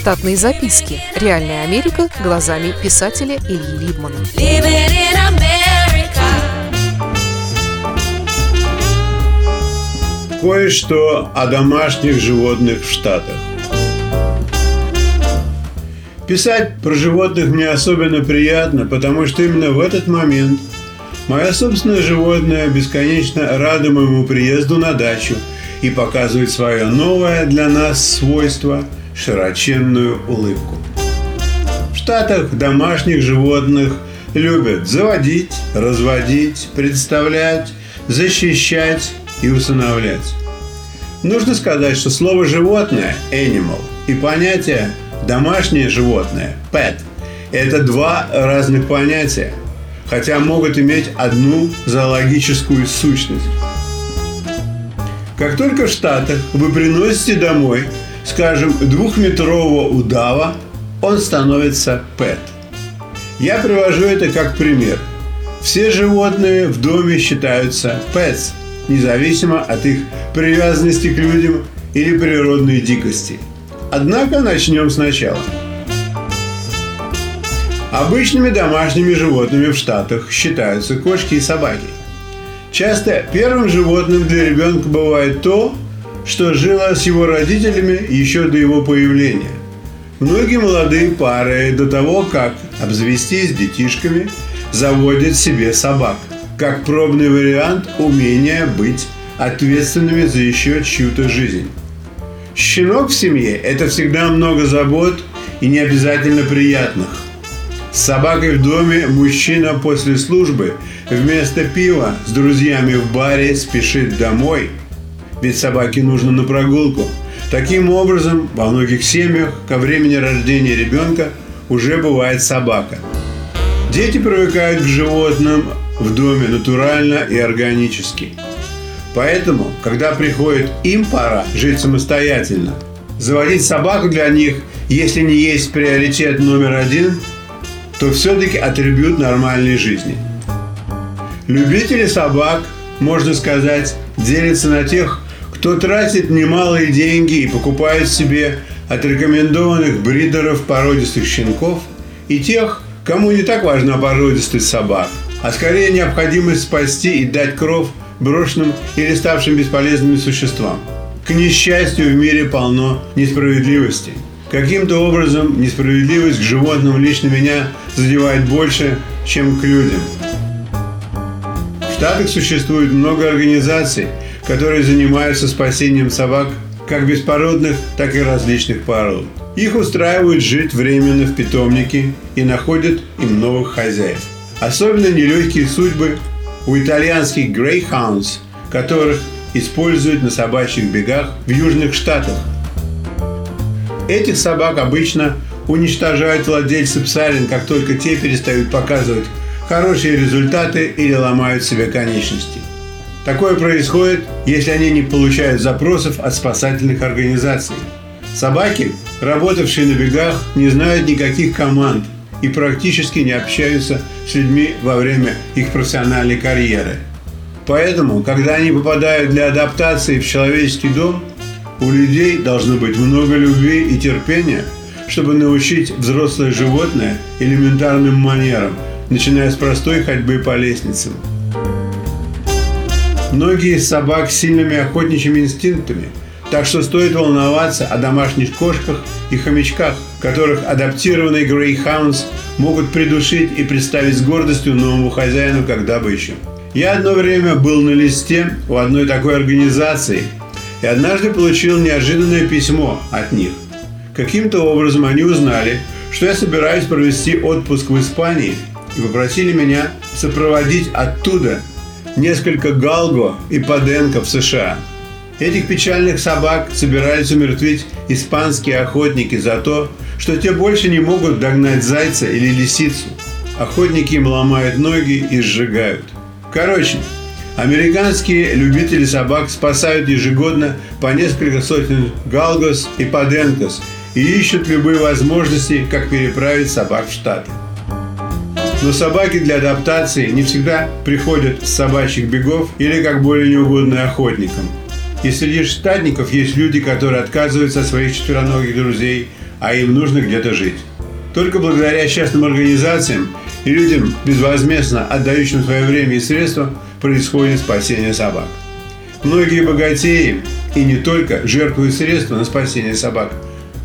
Штатные записки. Реальная Америка глазами писателя Ильи Либмана. Кое-что о домашних животных в Штатах. Писать про животных мне особенно приятно, потому что именно в этот момент мое собственное животное бесконечно рада моему приезду на дачу и показывает свое новое для нас свойство – широченную улыбку. В Штатах домашних животных любят заводить, разводить, представлять, защищать и усыновлять. Нужно сказать, что слово «животное» – «animal» и понятие Домашнее животное, pet, это два разных понятия, хотя могут иметь одну зоологическую сущность. Как только в Штатах вы приносите домой, скажем, двухметрового удава, он становится pet. Я привожу это как пример. Все животные в доме считаются pets, независимо от их привязанности к людям или природной дикости – Однако начнем сначала. Обычными домашними животными в Штатах считаются кошки и собаки. Часто первым животным для ребенка бывает то, что жило с его родителями еще до его появления. Многие молодые пары до того, как обзавестись детишками, заводят себе собак, как пробный вариант умения быть ответственными за еще чью-то жизнь. Щенок в семье – это всегда много забот и не обязательно приятных. С собакой в доме мужчина после службы вместо пива с друзьями в баре спешит домой, ведь собаке нужно на прогулку. Таким образом, во многих семьях ко времени рождения ребенка уже бывает собака. Дети привыкают к животным в доме натурально и органически – Поэтому, когда приходит им пора жить самостоятельно, заводить собаку для них, если не есть приоритет номер один, то все-таки атрибут нормальной жизни. Любители собак, можно сказать, делятся на тех, кто тратит немалые деньги и покупает себе отрекомендованных бридеров породистых щенков, и тех, кому не так важна породистость собак, а скорее необходимость спасти и дать кров брошенным или ставшим бесполезными существам. К несчастью, в мире полно несправедливости. Каким-то образом несправедливость к животным лично меня задевает больше, чем к людям. В Штатах существует много организаций, которые занимаются спасением собак как беспородных, так и различных пород. Их устраивают жить временно в питомнике и находят им новых хозяев. Особенно нелегкие судьбы у итальянских Greyhounds, которых используют на собачьих бегах в Южных Штатах. Этих собак обычно уничтожают владельцы псарин, как только те перестают показывать хорошие результаты или ломают себе конечности. Такое происходит, если они не получают запросов от спасательных организаций. Собаки, работавшие на бегах, не знают никаких команд – и практически не общаются с людьми во время их профессиональной карьеры. Поэтому, когда они попадают для адаптации в человеческий дом, у людей должно быть много любви и терпения, чтобы научить взрослое животное элементарным манерам, начиная с простой ходьбы по лестницам. Многие собак с сильными охотничьими инстинктами – так что стоит волноваться о домашних кошках и хомячках, которых адаптированные грейхаундс могут придушить и представить с гордостью новому хозяину бы еще. Я одно время был на листе у одной такой организации и однажды получил неожиданное письмо от них. Каким-то образом они узнали, что я собираюсь провести отпуск в Испании и попросили меня сопроводить оттуда несколько галго и паденко в США – Этих печальных собак собирались умертвить испанские охотники за то, что те больше не могут догнать зайца или лисицу. Охотники им ломают ноги и сжигают. Короче, американские любители собак спасают ежегодно по несколько сотен галгос и паденкос и ищут любые возможности, как переправить собак в Штаты. Но собаки для адаптации не всегда приходят с собачьих бегов или как более неугодные охотникам – и среди штатников есть люди, которые отказываются от своих четвероногих друзей, а им нужно где-то жить. Только благодаря частным организациям и людям, безвозмездно отдающим свое время и средства, происходит спасение собак. Многие богатеи, и не только, жертвуют средства на спасение собак,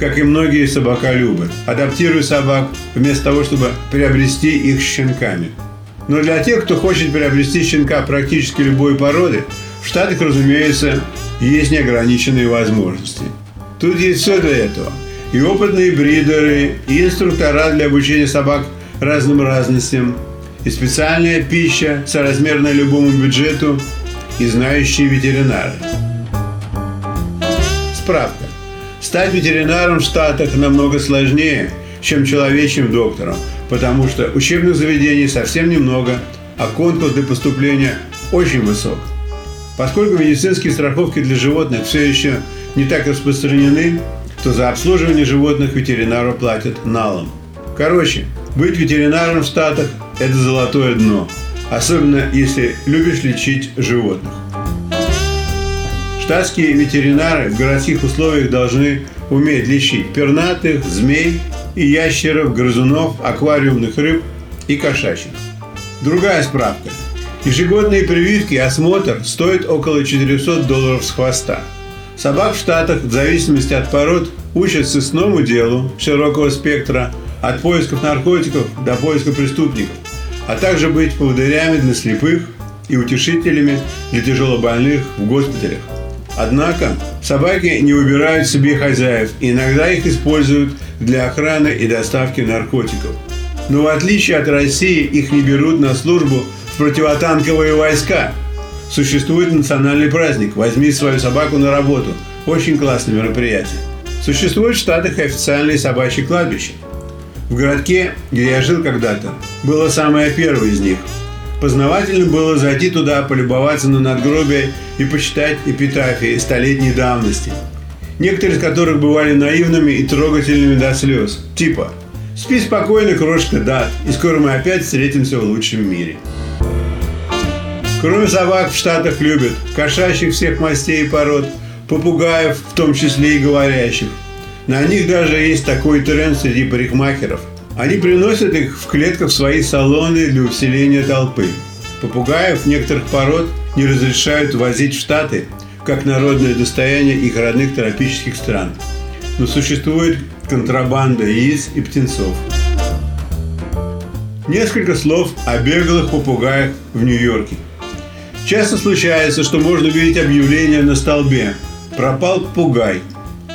как и многие собаколюбы, адаптируя собак вместо того, чтобы приобрести их щенками. Но для тех, кто хочет приобрести щенка практически любой породы, в Штатах, разумеется, есть неограниченные возможности. Тут есть все для этого. И опытные бридеры, и инструктора для обучения собак разным разностям, и специальная пища, соразмерная любому бюджету, и знающие ветеринары. Справка. Стать ветеринаром в Штатах намного сложнее, чем человечьим доктором, потому что учебных заведений совсем немного, а конкурс для поступления очень высок. Поскольку медицинские страховки для животных все еще не так распространены, то за обслуживание животных ветеринару платят налом. Короче, быть ветеринаром в Штатах – это золотое дно, особенно если любишь лечить животных. Штатские ветеринары в городских условиях должны уметь лечить пернатых, змей и ящеров, грызунов, аквариумных рыб и кошачьих. Другая справка. Ежегодные прививки и осмотр стоят около 400 долларов с хвоста. Собак в Штатах в зависимости от пород учат сысному делу широкого спектра от поисков наркотиков до поиска преступников, а также быть поводырями для слепых и утешителями для тяжелобольных в госпиталях. Однако собаки не выбирают себе хозяев, иногда их используют для охраны и доставки наркотиков. Но в отличие от России их не берут на службу противотанковые войска. Существует национальный праздник «Возьми свою собаку на работу». Очень классное мероприятие. Существует в Штатах официальные собачьи кладбища. В городке, где я жил когда-то, было самое первое из них. Познавательно было зайти туда, полюбоваться на надгробие и почитать эпитафии столетней давности. Некоторые из которых бывали наивными и трогательными до слез. Типа «Спи спокойно, крошка, да, и скоро мы опять встретимся в лучшем мире». Кроме собак в Штатах любят кошачьих всех мастей и пород, попугаев, в том числе и говорящих. На них даже есть такой тренд среди парикмахеров. Они приносят их в клетках в свои салоны для усиления толпы. Попугаев некоторых пород не разрешают возить в Штаты, как народное достояние их родных тропических стран. Но существует контрабанда яиц и птенцов. Несколько слов о беглых попугаях в Нью-Йорке – Часто случается, что можно увидеть объявление на столбе «Пропал попугай».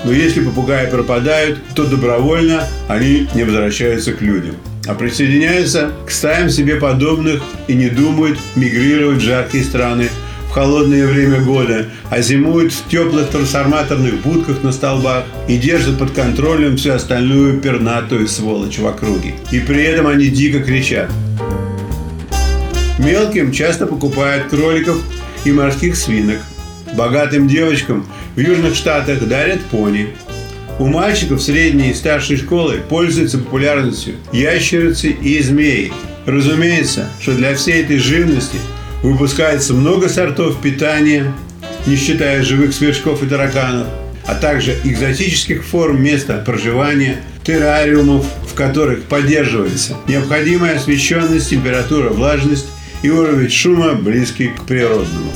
Но если попугаи пропадают, то добровольно они не возвращаются к людям, а присоединяются к стаям себе подобных и не думают мигрировать в жаркие страны в холодное время года, а зимуют в теплых трансформаторных будках на столбах и держат под контролем всю остальную пернатую сволочь в округе. И при этом они дико кричат – Мелким часто покупают кроликов и морских свинок. Богатым девочкам в Южных Штатах дарят пони. У мальчиков средней и старшей школы пользуются популярностью ящерицы и змеи. Разумеется, что для всей этой живности выпускается много сортов питания, не считая живых сверчков и тараканов, а также экзотических форм места проживания, террариумов, в которых поддерживается необходимая освещенность, температура, влажность и уровень шума близкий к природному.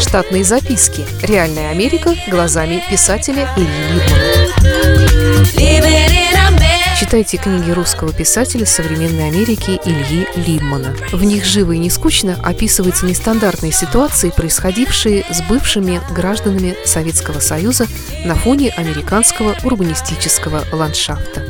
Штатные записки. Реальная Америка глазами писателя Ильи Либмана. Читайте книги русского писателя современной Америки Ильи Либмана. В них живо и не скучно описываются нестандартные ситуации, происходившие с бывшими гражданами Советского Союза на фоне американского урбанистического ландшафта.